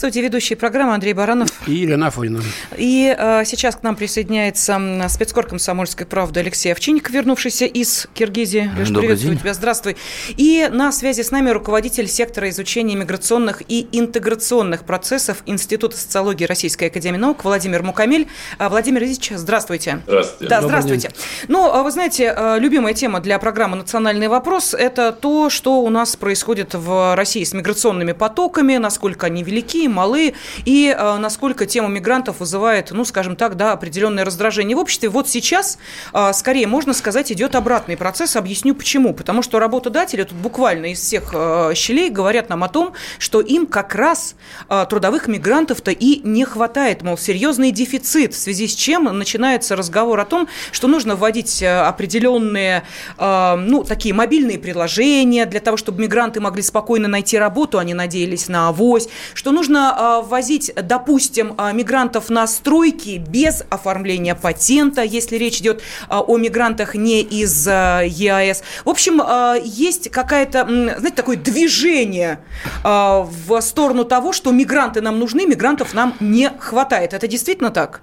студии ведущий программы Андрей Баранов. И Елена Афонина. И э, сейчас к нам присоединяется спецкор комсомольской правды Алексей Овчинник, вернувшийся из Киргизии. Леш, Добрый приветствую день. тебя. Здравствуй. И на связи с нами руководитель сектора изучения миграционных и интеграционных процессов Института социологии Российской Академии Наук Владимир Мукамель. А, Владимир Ильич, здравствуйте. Здравствуйте. Да, Добрый здравствуйте. День. Ну, а вы знаете, э, любимая тема для программы «Национальный вопрос» – это то, что у нас происходит в России с миграционными потоками, насколько они велики, малы, и э, насколько тема мигрантов вызывает, ну, скажем так, да, определенное раздражение в обществе. Вот сейчас, э, скорее, можно сказать, идет обратный процесс. Объясню почему. Потому что работодатели тут буквально из всех э, щелей говорят нам о том, что им как раз э, трудовых мигрантов-то и не хватает, мол, серьезный дефицит, в связи с чем начинается разговор о том, что нужно вводить э, определенные, э, ну, такие мобильные приложения для того, чтобы мигранты могли спокойно найти работу, они надеялись на авось, что нужно нужно возить, допустим, а, мигрантов на стройки без оформления патента, если речь идет а, о мигрантах не из а, ЕАЭС. В общем, есть какая-то, знаете, такое движение в сторону того, что мигранты нам нужны, мигрантов нам не хватает. Это действительно так?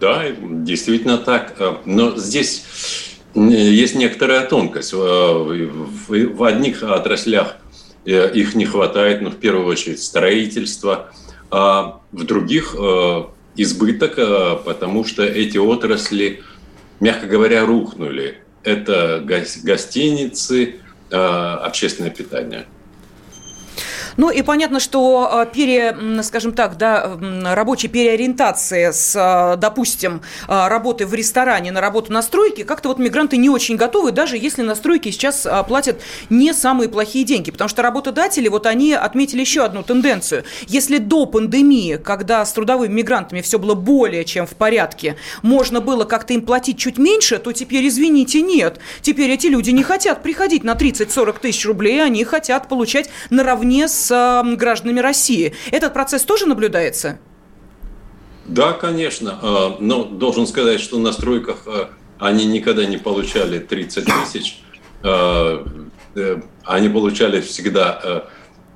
Да, действительно так. Но здесь есть некоторая тонкость. В одних отраслях их не хватает, но ну, в первую очередь строительство, а в других э, избыток, э, потому что эти отрасли, мягко говоря, рухнули. Это гостиницы, общественное питание. Ну и понятно, что а, пере, скажем так, да, рабочей переориентации с, а, допустим, а, работы в ресторане на работу на стройке, как-то вот мигранты не очень готовы, даже если на стройке сейчас платят не самые плохие деньги. Потому что работодатели, вот они отметили еще одну тенденцию. Если до пандемии, когда с трудовыми мигрантами все было более чем в порядке, можно было как-то им платить чуть меньше, то теперь, извините, нет. Теперь эти люди не хотят приходить на 30-40 тысяч рублей, они хотят получать наравне с с гражданами России. Этот процесс тоже наблюдается? Да, конечно. А, но должен сказать, что на стройках а, они никогда не получали 30 тысяч. А, э, они получали всегда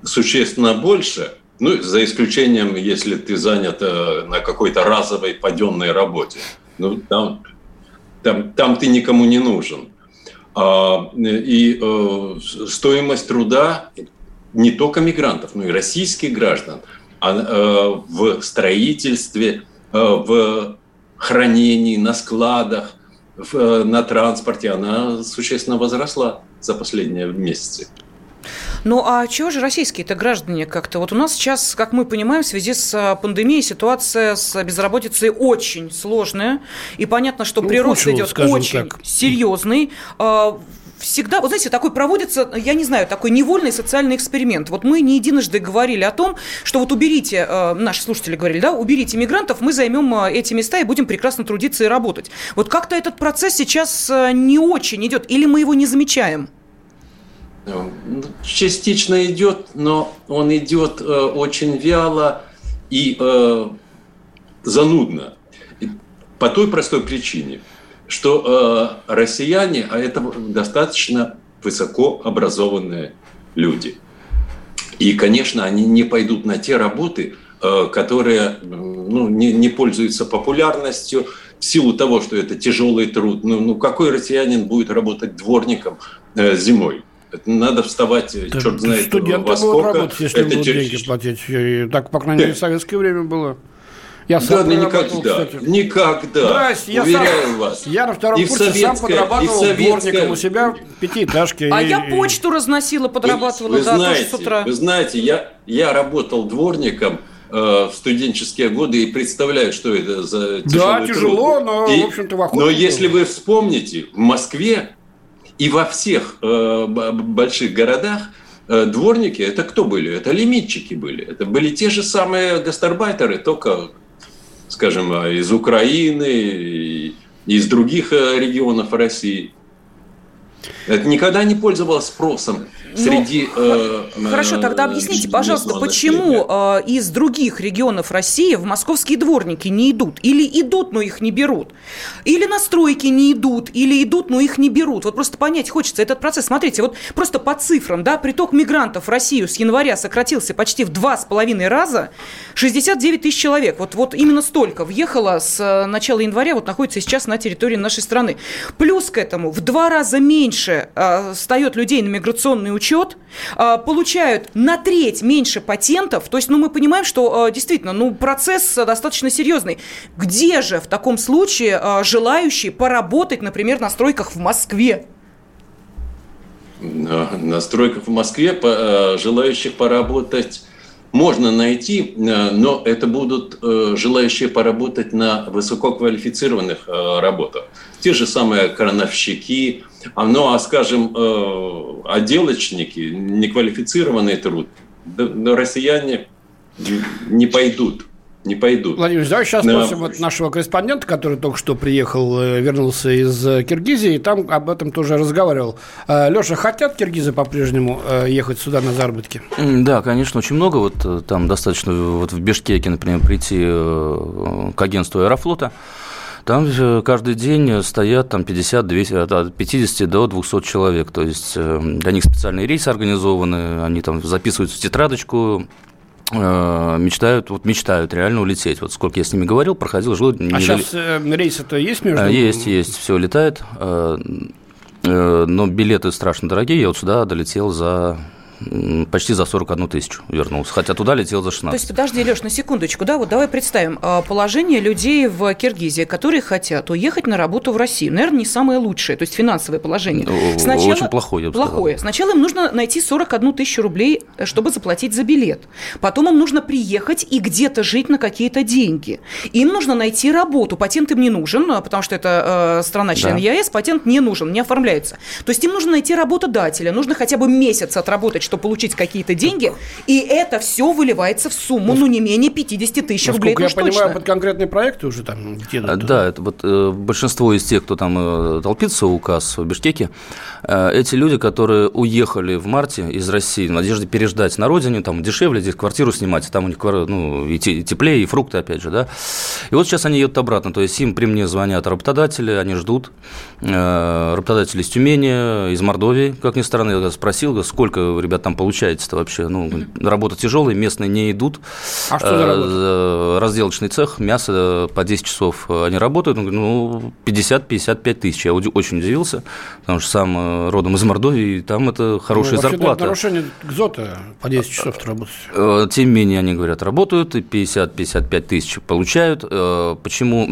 существенно больше. Ну, за исключением, если ты занят на какой-то разовой паденной работе. Ну, там, там, там ты никому не нужен. И э, стоимость труда не только мигрантов, но и российских граждан а, э, в строительстве, э, в хранении, на складах, э, на транспорте, она существенно возросла за последние месяцы. Ну а чего же российские-то граждане как-то? Вот у нас сейчас, как мы понимаем, в связи с пандемией ситуация с безработицей очень сложная. И понятно, что ну, прирост идет очень так. серьезный. Всегда, вот знаете, такой проводится, я не знаю, такой невольный социальный эксперимент. Вот мы не единожды говорили о том, что вот уберите, э, наши слушатели говорили, да, уберите мигрантов, мы займем э, эти места и будем прекрасно трудиться и работать. Вот как-то этот процесс сейчас э, не очень идет, или мы его не замечаем? Ну, частично идет, но он идет очень вяло и занудно. По той простой причине – что э, россияне, а это достаточно высокообразованные люди. И, конечно, они не пойдут на те работы, э, которые ну, не, не пользуются популярностью в силу того, что это тяжелый труд. Ну, ну какой россиянин будет работать дворником э, зимой? Надо вставать, это черт знает, во сколько. будут работать, если это будут деньги платить. Так, по крайней мере, в советское время было. Я сам да, никогда, кстати. никогда, Здрасте, я уверяю сам, вас. Я на втором и курсе сам подрабатывал дворником у себя в пятиэтажке. А и, я почту разносила, подрабатывала, вы, вы да, знаете, тоже с утра. Вы знаете, я, я работал дворником э, в студенческие годы и представляю, что это за тяжелый Да, тяжело, труд. но, и, в общем-то, в Но если вы вспомните, в Москве и во всех э, больших городах э, дворники, это кто были? Это лимитчики были. Это были те же самые гастарбайтеры, только скажем, из Украины, из других регионов России. Это никогда не пользовалось спросом среди... Ну, э, хорошо, тогда объясните, пожалуйста, почему э, из других регионов России в московские дворники не идут? Или идут, но их не берут? Или на стройки не идут, или идут, но их не берут? Вот просто понять хочется этот процесс. Смотрите, вот просто по цифрам, да, приток мигрантов в Россию с января сократился почти в два с половиной раза. 69 тысяч человек. Вот, вот именно столько въехало с э, начала января, вот находится сейчас на территории нашей страны. Плюс к этому в два раза меньше э, встает людей на миграционный учет а, получают на треть меньше патентов. То есть, ну, мы понимаем, что а, действительно, ну, процесс достаточно серьезный. Где же в таком случае а, желающие поработать, например, на стройках в Москве? На стройках в Москве желающих поработать можно найти, но это будут желающие поработать на высококвалифицированных работах. Те же самые крановщики, а, ну, а, скажем, э, отделочники, неквалифицированный труд, россияне не пойдут не пойдут. Владимир, давай сейчас Но... спросим вот нашего корреспондента, который только что приехал, э, вернулся из э, Киргизии, и там об этом тоже разговаривал. Леша, хотят киргизы по-прежнему ехать сюда на заработки? Да, конечно, очень много. Вот там достаточно вот в Бишкеке, например, прийти к агентству Аэрофлота, там каждый день стоят там 50, 200, от 50 до 200 человек. То есть э, для них специальные рейсы организованы, они там записывают в тетрадочку, э, мечтают, вот мечтают реально улететь. Вот сколько я с ними говорил, проходил, жил. А сейчас э, рейсы-то есть между? Есть, есть, все летает. Но билеты страшно дорогие. Я вот сюда долетел за почти за 41 тысячу вернулся, хотя туда летел за 16. То есть, подожди, Леш, на секундочку, да, вот давай представим а, положение людей в Киргизии, которые хотят уехать на работу в Россию. Наверное, не самое лучшее, то есть финансовое положение. Сначала, Очень плохое, я бы Плохое. Сказал. Сначала им нужно найти 41 тысячу рублей, э, чтобы заплатить за билет. Потом им нужно приехать и где-то жить на какие-то деньги. Им нужно найти работу. Патент им не нужен, а, потому что это э, страна-член да. ЕАЭС, патент не нужен, не оформляется. То есть им нужно найти работодателя, нужно хотя бы месяц отработать чтобы получить какие-то деньги, и это все выливается в сумму, ну, не менее 50 тысяч рублей. я понимаю, точно. под конкретные проекты уже там где-то. Да, это вот э, большинство из тех, кто там э, толпится у указ в Бишкеке, э, эти люди, которые уехали в марте из России в надежде переждать на родине, там дешевле здесь квартиру снимать, там у них ну, и теплее, и фрукты, опять же, да. И вот сейчас они едут обратно, то есть им при мне звонят работодатели, они ждут, э, работодатели из Тюмени, из Мордовии, как ни странно, я спросил, сколько ребят ребят там получается-то вообще? Ну, работа тяжелая, местные не идут. А что за работа? Э, разделочный цех, мясо по 10 часов они работают. Ну, 50-55 тысяч. Я очень удивился, потому что сам э, родом из Мордовии, и там это хорошая ну, зарплата. Это нарушение ГЗОТа по 10 часов работать. Э, тем не менее, они говорят, работают, и 50-55 тысяч получают. Почему?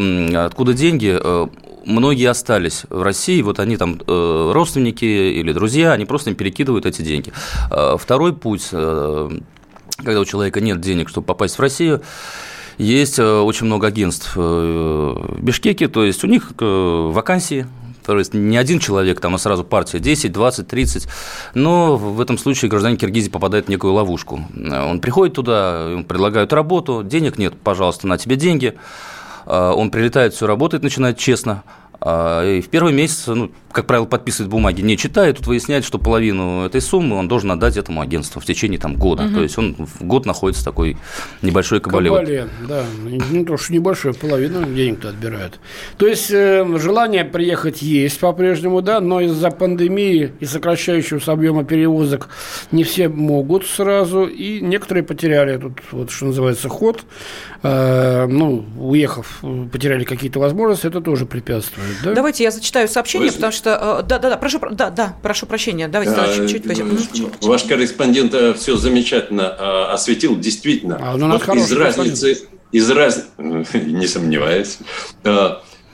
Откуда деньги? Многие остались в России, вот они там э, родственники или друзья, они просто им перекидывают эти деньги. Э, второй путь, э, когда у человека нет денег, чтобы попасть в Россию, есть очень много агентств в Бишкеке, то есть у них вакансии, то есть не один человек, там, а сразу партия 10, 20, 30. Но в этом случае гражданин Киргизии попадает в некую ловушку. Он приходит туда, ему предлагают работу, денег нет, пожалуйста, на тебе деньги. Он прилетает, все работает, начинает честно. А, и в первый месяц, ну, как правило, подписывает бумаги, не читая, тут выясняет, что половину этой суммы он должен отдать этому агентству в течение там, года. Угу. То есть он в год находится в такой небольшой кабале. Кабале, да. Ну, то, что небольшую половину денег-то отбирают. То есть э, желание приехать есть по-прежнему, да, но из-за пандемии и сокращающегося объема перевозок не все могут сразу, и некоторые потеряли тут, вот, что называется, ход. Э, ну, уехав, потеряли какие-то возможности, это тоже препятствует да? Давайте я зачитаю сообщение, Вы... потому что... Э, да, да, да, прошу, да, да, прошу прощения. Давайте а, чуть-чуть. Ваш корреспондент э, все замечательно э, осветил. Действительно, а, ну, вот из разницы... Из раз... Не сомневаюсь.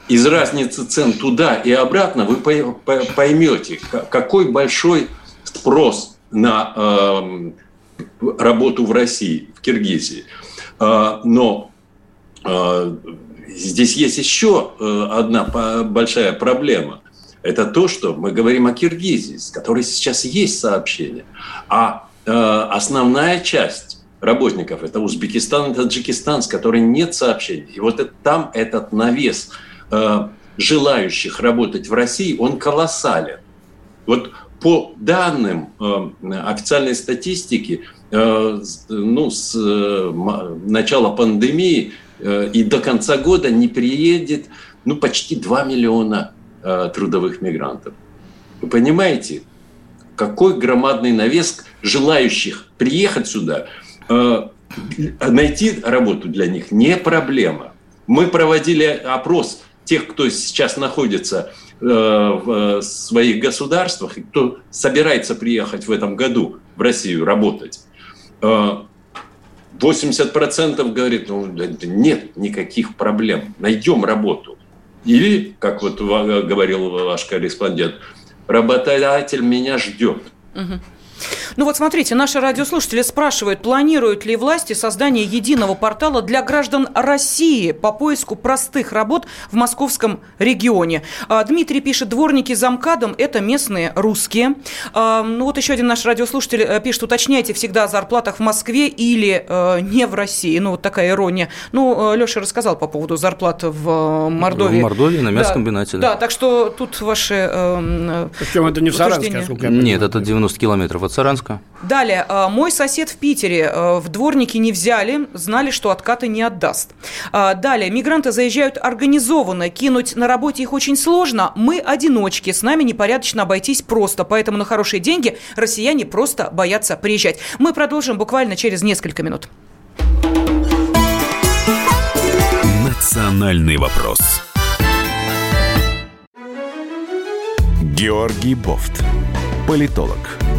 Из разницы цен туда и обратно вы поймете, какой большой спрос на эм, работу в России, в Киргизии. Но Здесь есть еще э, одна большая проблема. Это то, что мы говорим о Киргизии, с которой сейчас есть сообщение. А э, основная часть работников. Это Узбекистан и Таджикистан, с которыми нет сообщений. И вот там этот навес э, желающих работать в России, он колоссален. Вот по данным официальной статистики, ну, с начала пандемии и до конца года не приедет ну, почти 2 миллиона э, трудовых мигрантов. Вы понимаете, какой громадный навес желающих приехать сюда – Э, найти работу для них не проблема. Мы проводили опрос тех, кто сейчас находится э, в своих государствах и кто собирается приехать в этом году в Россию работать. 80% э, говорит, ну, нет никаких проблем, найдем работу. Или, как вот говорил ваш корреспондент, работодатель меня ждет. Угу. Ну вот смотрите, наши радиослушатели спрашивают, планируют ли власти создание единого портала для граждан России по поиску простых работ в московском регионе. А, Дмитрий пишет, дворники замкадом – это местные русские. А, ну вот еще один наш радиослушатель э, пишет, уточняйте всегда о зарплатах в Москве или э, не в России. Ну вот такая ирония. Ну, э, Леша рассказал по поводу зарплат в Мордовии. В Мордовии на мясокомбинате. Да, да. да, так что тут ваши Причем это не в Саранске, я Нет, это 90 километров от Саранска. Ульяновска. Далее. Мой сосед в Питере в дворники не взяли, знали, что откаты не отдаст. Далее. Мигранты заезжают организованно. Кинуть на работе их очень сложно. Мы одиночки. С нами непорядочно обойтись просто. Поэтому на хорошие деньги россияне просто боятся приезжать. Мы продолжим буквально через несколько минут. Национальный вопрос. Георгий Бофт. Политолог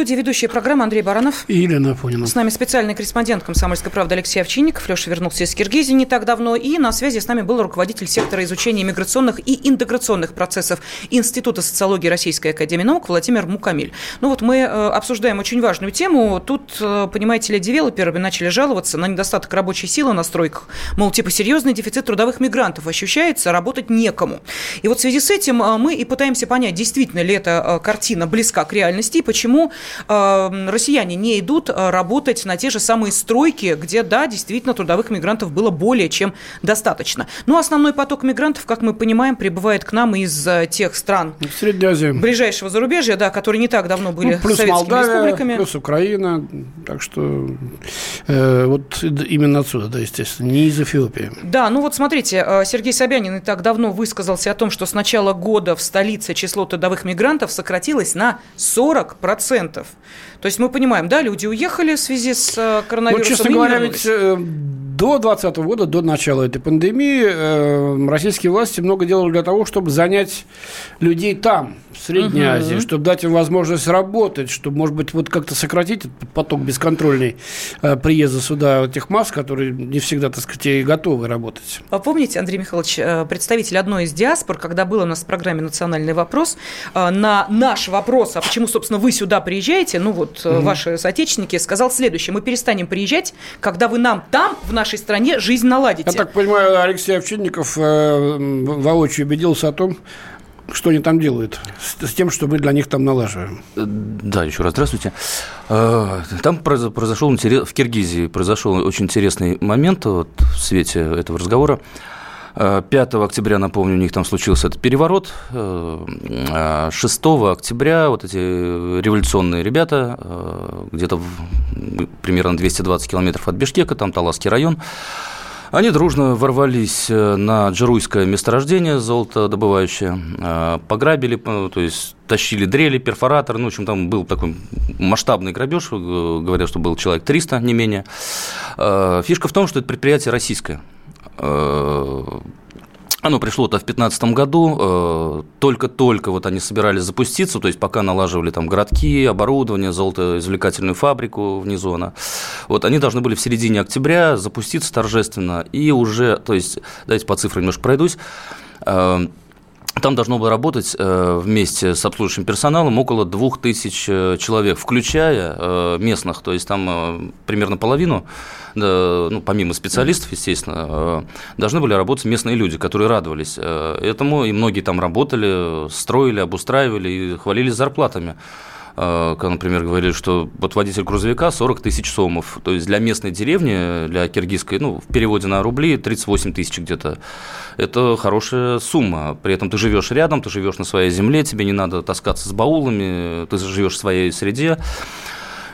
студии ведущая программа Андрей Баранов. И Елена Афонина. С нами специальный корреспондент «Комсомольской правды» Алексей Овчинников. Леша вернулся из Киргизии не так давно. И на связи с нами был руководитель сектора изучения миграционных и интеграционных процессов Института социологии Российской Академии Наук Владимир Мукамиль. Ну вот мы э, обсуждаем очень важную тему. Тут, э, понимаете ли, девелоперы начали жаловаться на недостаток рабочей силы на стройках. Мол, типа серьезный дефицит трудовых мигрантов ощущается, работать некому. И вот в связи с этим э, мы и пытаемся понять, действительно ли эта картина близка к реальности и почему россияне не идут э, работать на те же самые стройки, где, да, действительно, трудовых мигрантов было более чем достаточно. Но основной поток мигрантов, как мы понимаем, прибывает к нам из э, тех стран Средней Азии. ближайшего зарубежья, да, которые не так давно были ну, плюс советскими Молдавия, республиками. Плюс Украина. Так что э, вот именно отсюда, да, естественно, не из Эфиопии. Да, ну вот смотрите, э, Сергей Собянин не так давно высказался о том, что с начала года в столице число трудовых мигрантов сократилось на 40%. То есть мы понимаем, да, люди уехали в связи с э, коронавирусом. Ну, честно говоря, ведь э, до 2020 года, до начала этой пандемии, э, российские власти много делали для того, чтобы занять людей там, в Средней угу. Азии, чтобы дать им возможность работать, чтобы, может быть, вот как-то сократить этот поток бесконтрольный э, приезда сюда этих масс, которые не всегда, так сказать, и готовы работать. А помните, Андрей Михайлович, э, представитель одной из диаспор, когда был у нас в программе «Национальный вопрос», на наш вопрос, а почему, собственно, вы сюда приезжаете, ну вот угу. ваши соотечественники, сказал следующее, мы перестанем приезжать, когда вы нам там, в нашей стране, жизнь наладите. Я так понимаю, Алексей Овчинников воочию убедился о том, что они там делают с, с тем, что мы для них там налаживаем? Да, еще раз здравствуйте. Э, там произошел в Киргизии произошел очень интересный момент вот, в свете этого разговора. 5 э, октября, напомню, у них там случился этот переворот. 6 э, октября вот эти революционные ребята, где-то примерно 220 километров от Бишкека, там Таласский район, они дружно ворвались э, на джеруйское месторождение золотодобывающее, э, пограбили, то есть тащили дрели, перфоратор, ну, в общем, там был такой масштабный грабеж, э, говорят, что был человек 300, не менее. Фишка в том, что это предприятие российское. Оно пришло-то в 2015 году, э, только-только вот они собирались запуститься, то есть пока налаживали там городки, оборудование, золотоизвлекательную фабрику внизу она. Вот они должны были в середине октября запуститься торжественно, и уже, то есть, давайте по цифрам немножко пройдусь, э, там должно было работать э, вместе с обслуживающим персоналом около 2000 человек, включая местных, то есть там примерно половину ну, помимо специалистов, естественно, э, должны были работать местные люди, которые радовались э, этому, и многие там работали, строили, обустраивали и хвалились зарплатами э, как, например, говорили, что вот водитель грузовика 40 тысяч сомов. То есть для местной деревни, для киргизской, ну, в переводе на рубли 38 тысяч где-то. Это хорошая сумма. При этом ты живешь рядом, ты живешь на своей земле, тебе не надо таскаться с баулами, ты живешь в своей среде.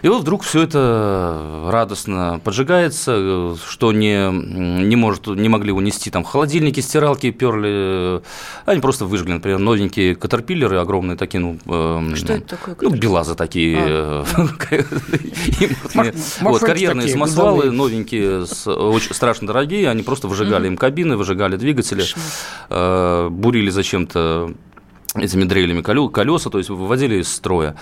И вот вдруг все это радостно поджигается, что не, не, может, не могли унести там холодильники, стиралки перли. Они просто выжгли, например, новенькие катерпиллеры огромные такие, ну... Э, что это такое? Ну, белазы такие. А. Вот, карьерные самосвалы новенькие, очень страшно дорогие, они просто выжигали им кабины, выжигали двигатели, э, бурили зачем-то этими дрелями колеса, то есть выводили из строя.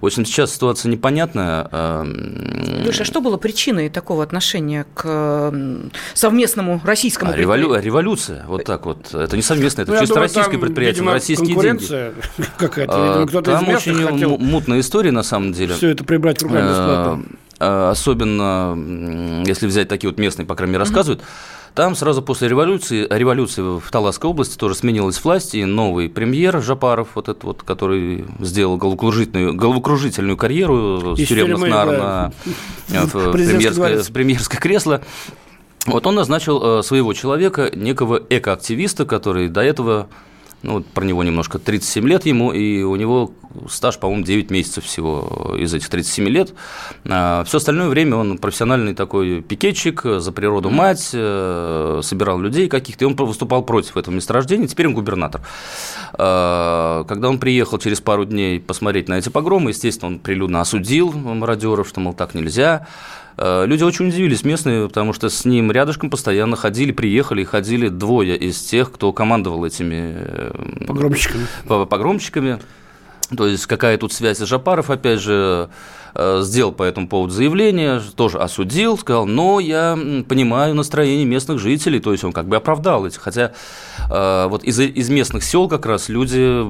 В общем, сейчас ситуация непонятная. Эм, Леша, а что было причиной такого отношения к совместному российскому а, револю... Революция, вот так вот. Это не совместное, это ну, чисто думаю, российское там, предприятие, видимо, российские деньги. какая-то, видимо, кто-то Там очень хотел мутная история, на самом деле. Все это прибрать руками бесплатно. Особенно, если взять такие вот местные, по крайней мере, рассказывают, mm-hmm там сразу после революции, революции в Таласской области тоже сменилась власть, и новый премьер Жапаров, вот этот вот, который сделал головокружительную, головокружительную карьеру с тюремных нар на премьерское, премьерское кресло, вот он назначил э, своего человека, некого экоактивиста, который до этого ну, вот про него немножко, 37 лет ему, и у него стаж, по-моему, 9 месяцев всего из этих 37 лет. А все остальное время он профессиональный такой пикетчик, за природу мать, э, собирал людей каких-то, и он выступал против этого месторождения, теперь он губернатор. А, когда он приехал через пару дней посмотреть на эти погромы, естественно, он прилюдно осудил мародеров, что, мол, так нельзя, Э, люди очень удивились местные, потому что с ним рядышком постоянно ходили, приехали и ходили двое из тех, кто командовал этими э, погромщиками. погромщиками. То есть какая тут связь? Жапаров, опять же, Э, сделал по этому поводу заявление, тоже осудил, сказал, но я понимаю настроение местных жителей, то есть он как бы оправдал этих, хотя э, вот из, из местных сел как раз люди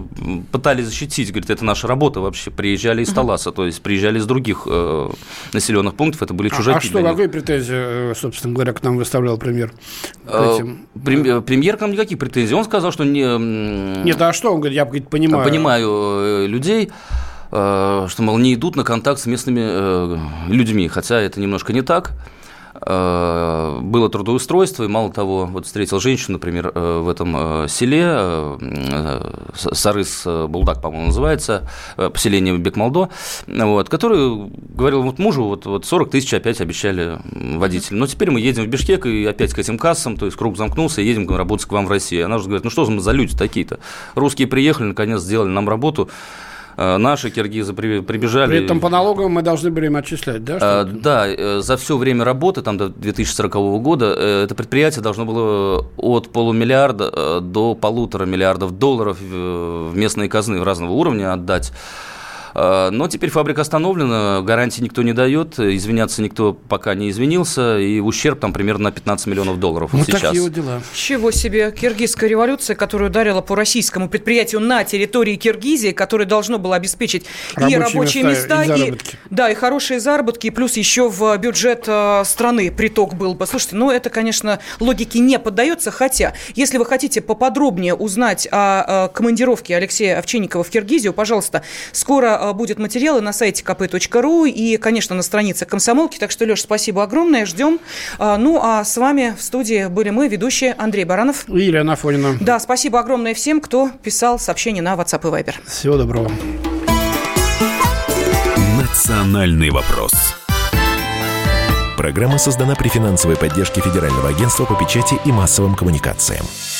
пытались защитить, говорит, это наша работа вообще, приезжали из Таласа, то есть приезжали из других э, населенных пунктов, это были чужаки. А, а что, какие претензии, собственно говоря, к нам выставлял премьер? Премьер к нам никаких претензий, он сказал, что не... Нет, а что он говорит, я говорит, понимаю. Понимаю людей, Э, что, мол, не идут на контакт с местными э, людьми, хотя это немножко не так. Э, было трудоустройство, и мало того, вот встретил женщину, например, в этом селе, Сарыс Булдак, по-моему, называется, поселение Бекмалдо, вот, который говорил вот мужу, вот, вот 40 тысяч опять обещали водителю, но теперь мы едем в Бишкек и опять к этим кассам, то есть круг замкнулся, и едем работать к вам в Россию. Она же говорит, ну что за люди такие-то? Русские приехали, наконец сделали нам работу, Э, наши киргизы прибежали. При этом по налогам мы должны были им отчислять, да? А, да, э, за все время работы, там до 2040 года, это предприятие должно было от полумиллиарда до полутора миллиардов долларов в местные казны разного уровня отдать. А, но теперь фабрика остановлена, гарантии никто не дает, извиняться никто пока не извинился, и ущерб там примерно на 15 миллионов долларов вот сейчас. такие вот дела. Чего себе, киргизская революция, которая ударила по российскому предприятию на территории Киргизии, которое должно было обеспечить рабочие и рабочие места, места и, и, да, и хорошие заработки, и плюс еще в бюджет э, страны приток был бы. Слушайте, ну это, конечно, логике не поддается, хотя, если вы хотите поподробнее узнать о, о командировке Алексея Овчинникова в Киргизию, пожалуйста, скоро а, будет материалы на сайте kp.ru и, конечно, на странице комсомолки. Так что, Леш, спасибо огромное, ждем. А, ну, а с вами в студии были мы, ведущие Андрей Баранов. И Елена Афонина. Да, спасибо огромное всем, кто писал сообщения на WhatsApp и Viber. Всего доброго. Национальный вопрос. Программа создана при финансовой поддержке Федерального агентства по печати и массовым коммуникациям.